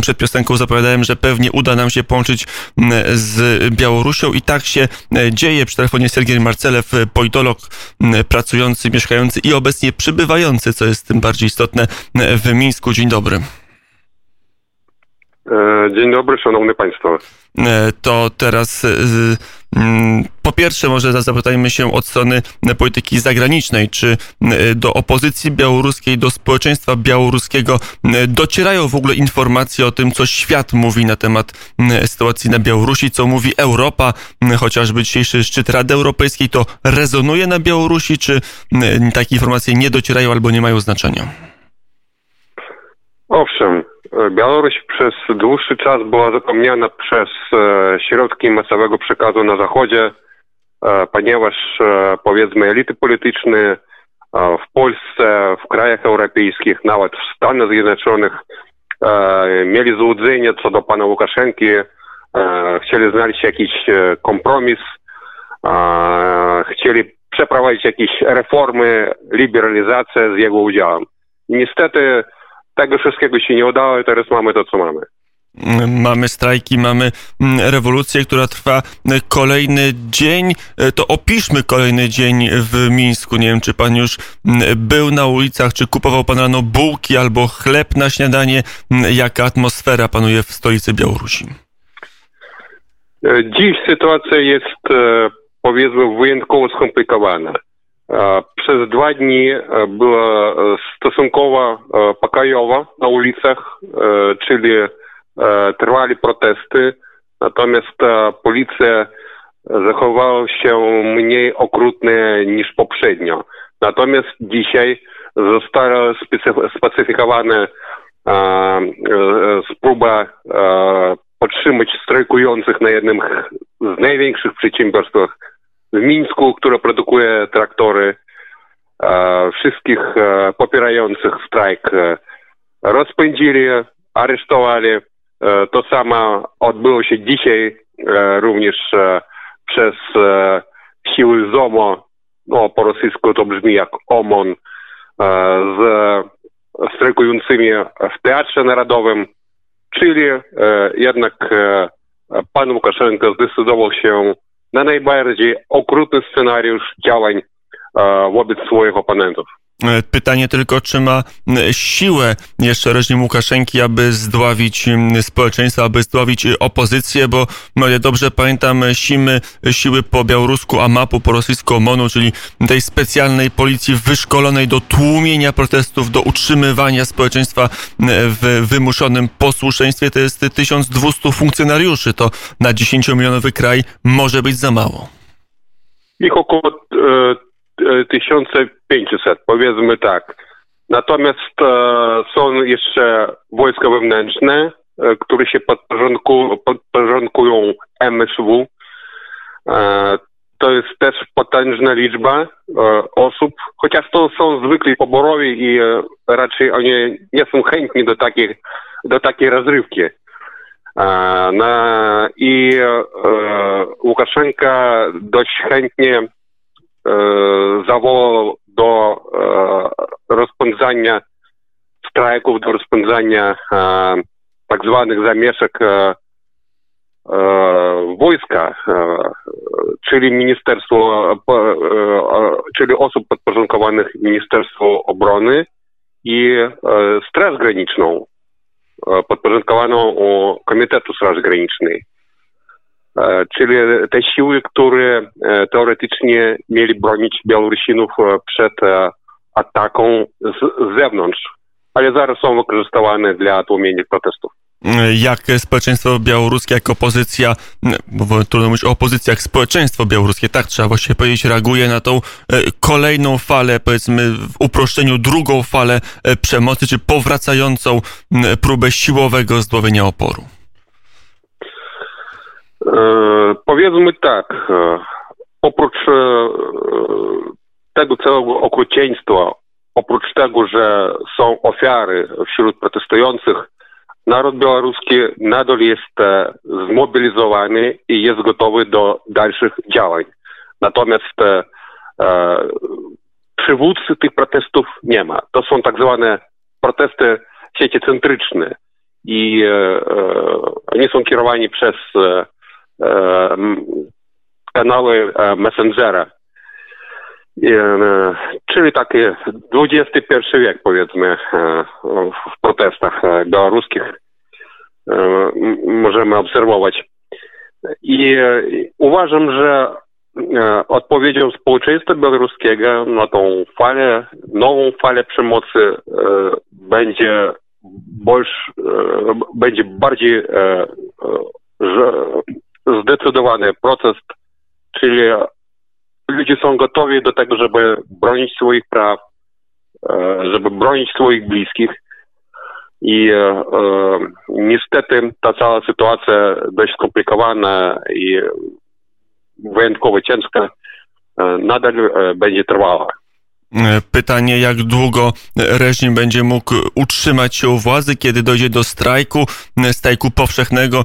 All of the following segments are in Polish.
przed piosenką zapowiadałem, że pewnie uda nam się połączyć z Białorusią i tak się dzieje. Przy telefonie Sergiej Marcelew, politolog pracujący, mieszkający i obecnie przybywający, co jest tym bardziej istotne, w Mińsku. Dzień dobry. Dzień dobry, szanowni państwo. To teraz po pierwsze, może zapytajmy się od strony polityki zagranicznej, czy do opozycji białoruskiej, do społeczeństwa białoruskiego docierają w ogóle informacje o tym, co świat mówi na temat sytuacji na Białorusi, co mówi Europa, chociażby dzisiejszy szczyt Rady Europejskiej, to rezonuje na Białorusi, czy takie informacje nie docierają albo nie mają znaczenia? Owszem, Białoruś przez dłuższy czas była zapomniana przez e, środki masowego przekazu na Zachodzie, e, ponieważ e, powiedzmy elity polityczne w Polsce, w krajach europejskich, nawet w Stanach Zjednoczonych mieli złudzenie co do pana Łukaszenki, chcieli znaleźć jakiś kompromis, chcieli przeprowadzić jakieś reformy, liberalizację z jego udziałem. Niestety tego wszystkiego się nie udało i teraz mamy to, co mamy. Mamy strajki, mamy mm, rewolucję, która trwa kolejny dzień. E, to opiszmy kolejny dzień w Mińsku. Nie wiem, czy pan już mm, był na ulicach, czy kupował pan rano bułki albo chleb na śniadanie. Mm, jaka atmosfera panuje w stolicy Białorusi? E, dziś sytuacja jest, e, powiedzmy, wyjątkowo skomplikowana. Przez dwa dni była stosunkowo pokojowa na ulicach, czyli trwali protesty, natomiast policja zachowała się mniej okrutnie niż poprzednio. Natomiast dzisiaj została specyfikowana próba podtrzymać strajkujących na jednym z największych przedsiębiorstwach w Mińsku, które produkuje traktory. Wszystkich popierających strajk rozpędzili, aresztowali. To samo odbyło się dzisiaj również przez siły ZOMO, no po rosyjsku to brzmi jak OMON, z strajkującymi w Teatrze Narodowym, czyli jednak pan Łukaszenko zdecydował się najbardziej okrutny scenariusz działań e, wobec swoich oponentów. E, pytanie tylko, czy ma siłę jeszcze reżim Łukaszenki, aby zdławić społeczeństwo, aby zdławić opozycję, bo no, ja dobrze pamiętam siły, siły po białorusku AMAP-u, po rosyjsku OMON-u, czyli tej specjalnej policji wyszkolonej do tłumienia protestów, do utrzymywania społeczeństwa w wymuszonym posłuszeństwie. To jest 1200 funkcjonariuszy. To na 10-milionowy kraj może być za mało. Ich około e 1500, powiedzmy tak. Natomiast e, są jeszcze wojska wewnętrzne, e, które się podporządku, podporządkują MSW. E, to jest też potężna liczba osób, chociaż to są zwykli poborowi i raczej oni nie są chętni do takiej, do takiej rozrywki. I Łukaszenka dość chętnie E, do e, rozpędzania strajków, do rozpędzania e, tak zwanych zamieszek wojska, czyli ministerstwo, czyli osób podporządkowanych Ministerstwu Obrony i Straż Graniczną, podporządkowaną Komitetu Straży Granicznej. Czyli te siły, które teoretycznie mieli bronić Białorusinów przed ataką z zewnątrz, ale zaraz są wykorzystywane dla tłumienia protestów. Jak społeczeństwo białoruskie, jak opozycja, bo trudno mówić o opozycji, jak społeczeństwo białoruskie, tak trzeba właściwie powiedzieć, reaguje na tą kolejną falę, powiedzmy w uproszczeniu drugą falę przemocy, czy powracającą próbę siłowego zdławienia oporu? E, powiedzmy tak, e, oprócz e, tego całego okrucieństwa, oprócz tego, że są ofiary wśród protestujących, naród białoruski nadal jest zmobilizowany i jest gotowy do dalszych działań. Natomiast e, przywódcy tych protestów nie ma. To są tak zwane protesty sieci centryczne. i oni są kierowani przez kanały Messengera. Czyli taki XXI wiek, powiedzmy, w protestach białoruskich możemy obserwować. I uważam, że odpowiedzią społeczeństwa białoruskiego na tą falę, nową falę przemocy będzie, больш, będzie bardziej zdecydowany proces, czyli ludzie są gotowi do tego, żeby bronić swoich praw, żeby bronić swoich bliskich. I e, niestety ta cała sytuacja dość skomplikowana i wyjątkowo ciężka nadal będzie trwała. Pytanie, jak długo reżim będzie mógł utrzymać się u władzy, kiedy dojdzie do strajku, strajku powszechnego.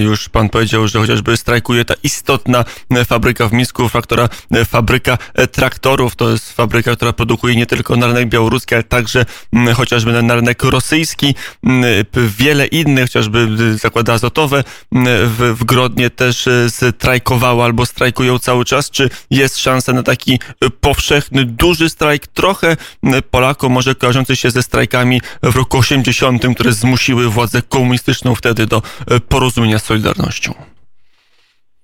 Już pan powiedział, że chociażby strajkuje ta istotna fabryka w Misku, faktora, fabryka traktorów. To jest fabryka, która produkuje nie tylko na rynek białoruski, ale także chociażby na rynek rosyjski. Wiele innych, chociażby zakłady azotowe w, w Grodnie też strajkowało albo strajkują cały czas. Czy jest szansa na taki powszechny, duży strajk? Strajk trochę Polakom może kojarzący się ze strajkami w roku 80, które zmusiły władzę komunistyczną wtedy do e, porozumienia z Solidarnością.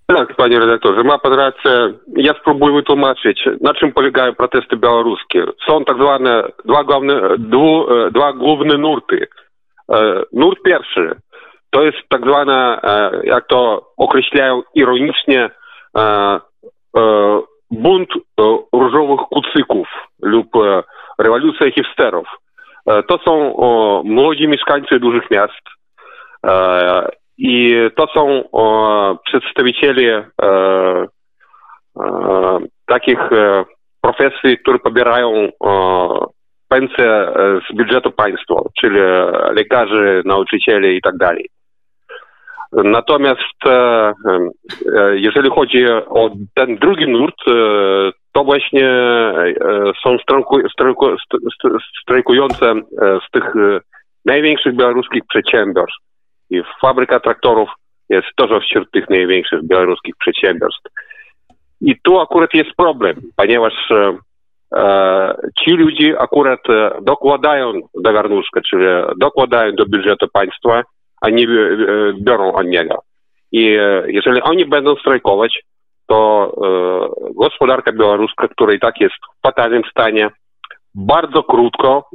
Tak, panie redaktorze, ma pan rację. Ja spróbuję wytłumaczyć, na czym polegają protesty białoruskie. Są tak zwane dwa główne, dwu, e, dwa główne nurty. E, nurt pierwszy to jest tak zwane, jak to określają ironicznie, bunt różowych kucyków lub rewolucja hipsterów. To są młodzi mieszkańcy dużych miast i to są przedstawiciele takich profesji, które pobierają pensje z budżetu państwa, czyli lekarzy, nauczycieli i tak dalej. Natomiast jeżeli chodzi o ten drugi nurt, to właśnie e, e, są strajku, strajku, strajkujące e, z tych największych białoruskich przedsiębiorstw. I fabryka traktorów jest też wśród tych największych białoruskich przedsiębiorstw. I tu akurat jest problem, ponieważ e, ci ludzie akurat dokładają do garnuszka, czyli dokładają do budżetu państwa, a nie biorą od niego. I jeżeli oni będą strajkować, to gospodarka białoruska, która i tak jest w fatalnym stanie, bardzo krótko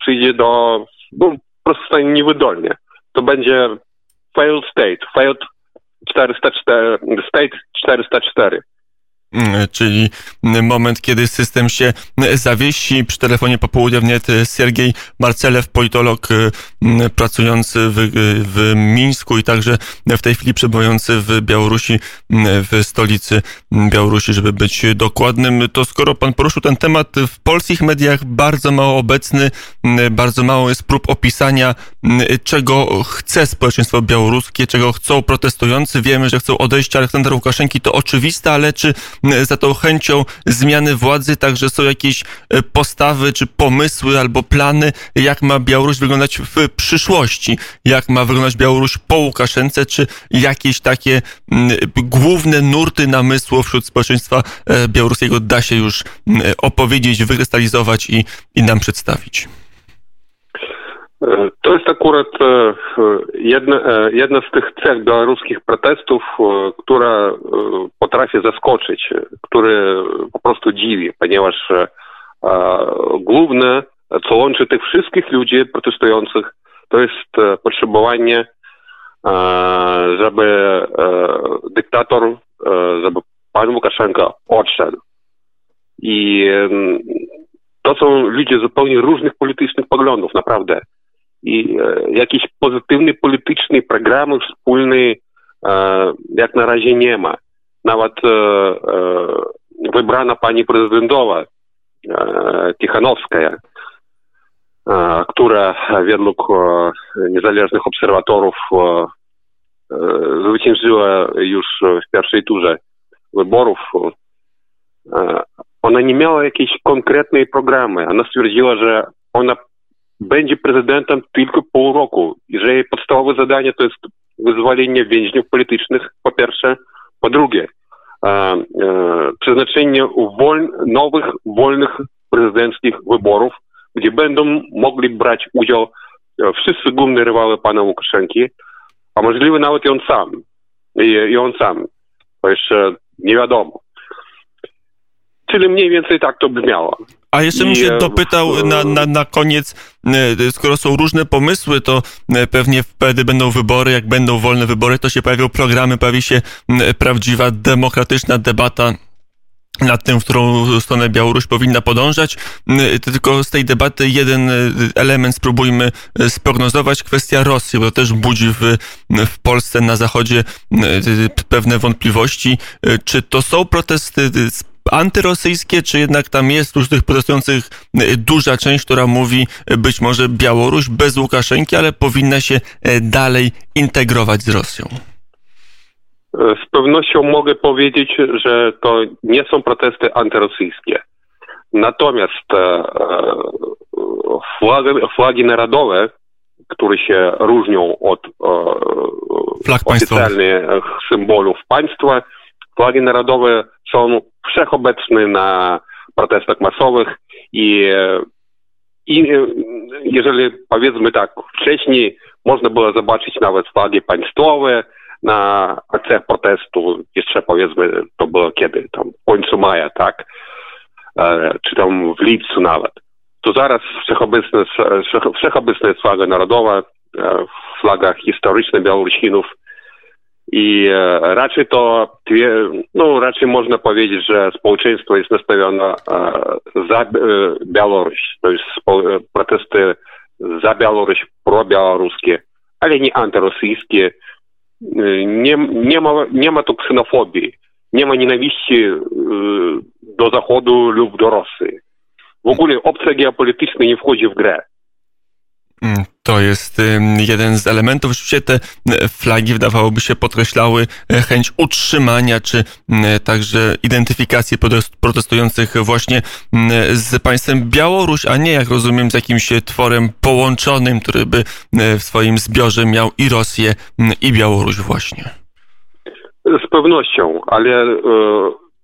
przyjdzie do, no, po prostu stanie niewydolnie. To będzie failed state, failed 404, state 404. Mm, czyli moment, kiedy system się zawiesi. Przy telefonie popołudniowy Sergiej Marcelew, politolog mm, pracujący w, w Mińsku i także w tej chwili przebywający w Białorusi, w stolicy Białorusi, żeby być dokładnym. To skoro pan poruszył ten temat, w polskich mediach bardzo mało obecny, bardzo mało jest prób opisania, czego chce społeczeństwo białoruskie, czego chcą protestujący. Wiemy, że chcą odejścia Aleksandra Łukaszenki, to oczywiste, ale czy za tą chęcią zmiany władzy także są jakieś e, postawy czy pomysły albo plany, jak ma Białoruś wyglądać w przyszłości, jak ma wyglądać Białoruś po Łukaszence, czy jakieś takie główne nurty namysłu wśród społeczeństwa e, białoruskiego da się już opowiedzieć, wykrystalizować i, i nam przedstawić. To jest akurat jedna, jedna z tych cech białoruskich protestów, która potrafi zaskoczyć, który po prostu dziwi, ponieważ główne, co łączy tych wszystkich ludzi protestujących, to jest potrzebowanie, żeby dyktator, żeby pan Łukaszenka odszedł. I to są ludzie zupełnie różnych politycznych poglądów, naprawdę i e, jakiś pozytywny polityczny program wspólny e, jak na razie nie ma. Nawet e, wybrana pani prezydentowa Tichanowskaja, która według niezależnych obserwatorów zwyciężyła już w pierwszej turze wyborów. Ona nie miała jakiejś konkretnej programy. Ona stwierdziła, że ona będzie prezydentem tylko pół roku. Jeżeli podstawowe zadanie to jest wyzwolenie więźniów politycznych, po pierwsze. Po drugie, e, e, przeznaczenie nowych, wolnych prezydenckich wyborów, gdzie będą mogli brać udział wszyscy główne rywały pana Łukaszenki, a możliwe nawet i on sam. I, i on sam. To jeszcze nie wiadomo. Czyli mniej więcej tak to brzmiało. A jeszcze bym się dopytał na, na, na koniec, skoro są różne pomysły, to pewnie wtedy będą wybory, jak będą wolne wybory, to się pojawią programy, pojawi się prawdziwa, demokratyczna debata nad tym, w którą stronę Białoruś powinna podążać. Tylko z tej debaty jeden element spróbujmy sprognozować. Kwestia Rosji, bo to też budzi w, w Polsce, na Zachodzie pewne wątpliwości. Czy to są protesty antyrosyjskie, czy jednak tam jest wśród tych protestujących duża część, która mówi być może Białoruś bez Łukaszenki, ale powinna się dalej integrować z Rosją? Z pewnością mogę powiedzieć, że to nie są protesty antyrosyjskie. Natomiast e, flagi, flagi narodowe, które się różnią od e, oficjalnych symbolów państwa, flagi narodowe są wszechobecne na protestach masowych i, i jeżeli powiedzmy tak, wcześniej można było zobaczyć nawet flagi państwowe, na akcjach protestu, jeszcze powiedzmy, to było kiedy, tam w końcu maja, tak, e, czy tam w lipcu nawet. To zaraz wszechobecna, wszechobecna jest flaga narodowa, e, flaga historyczna Białorusinów i e, raczej to, no raczej można powiedzieć, że społeczeństwo jest nastawione za Białoruś, to jest protesty za Białoruś, probiałoruskie, ale nie antyrosyjskie, nie, nie, ma, nie ma tu ksenofobii, nie ma nienawiści do Zachodu lub do Rosji. W ogóle opcja geopolityczna nie wchodzi w grę. To jest jeden z elementów. Oczywiście te flagi wydawałoby się podkreślały e, chęć utrzymania, czy także identyfikacji protestujących właśnie z państwem Białoruś, a nie, jak rozumiem, z jakimś tworem połączonym, który by w swoim zbiorze miał i Rosję, i Białoruś właśnie. Z pewnością, ale e,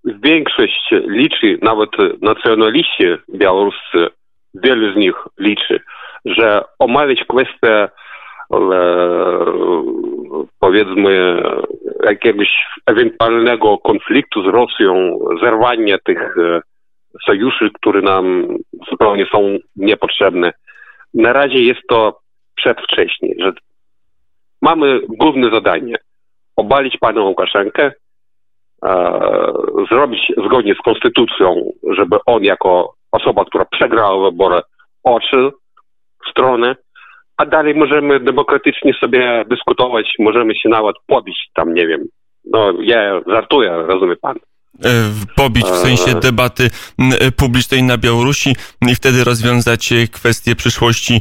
większość liczy, nawet nacjonaliści białoruscy, wielu z nich liczy, że omawiać kwestię e, powiedzmy jakiegoś ewentualnego konfliktu z Rosją, zerwania tych e, sojuszy, które nam zupełnie są niepotrzebne. Na razie jest to przedwcześnie, że mamy główne zadanie obalić pana Łukaszenkę, e, zrobić zgodnie z konstytucją, żeby on jako osoba, która przegrała wybory, odszedł stronę, a dalej możemy demokratycznie sobie dyskutować, możemy się nawet pobić tam, nie wiem. No, ja żartuję, rozumie pan pobić w sensie debaty publicznej na Białorusi i wtedy rozwiązać kwestię przyszłości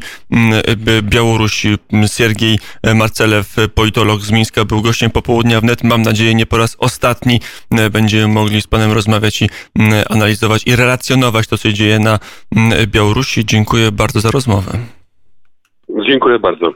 Białorusi. Siergiej Marcelew, politolog z Mińska, był gościem popołudnia wnet. Mam nadzieję, nie po raz ostatni będziemy mogli z panem rozmawiać i analizować i relacjonować to, co się dzieje na Białorusi. Dziękuję bardzo za rozmowę. Dziękuję bardzo.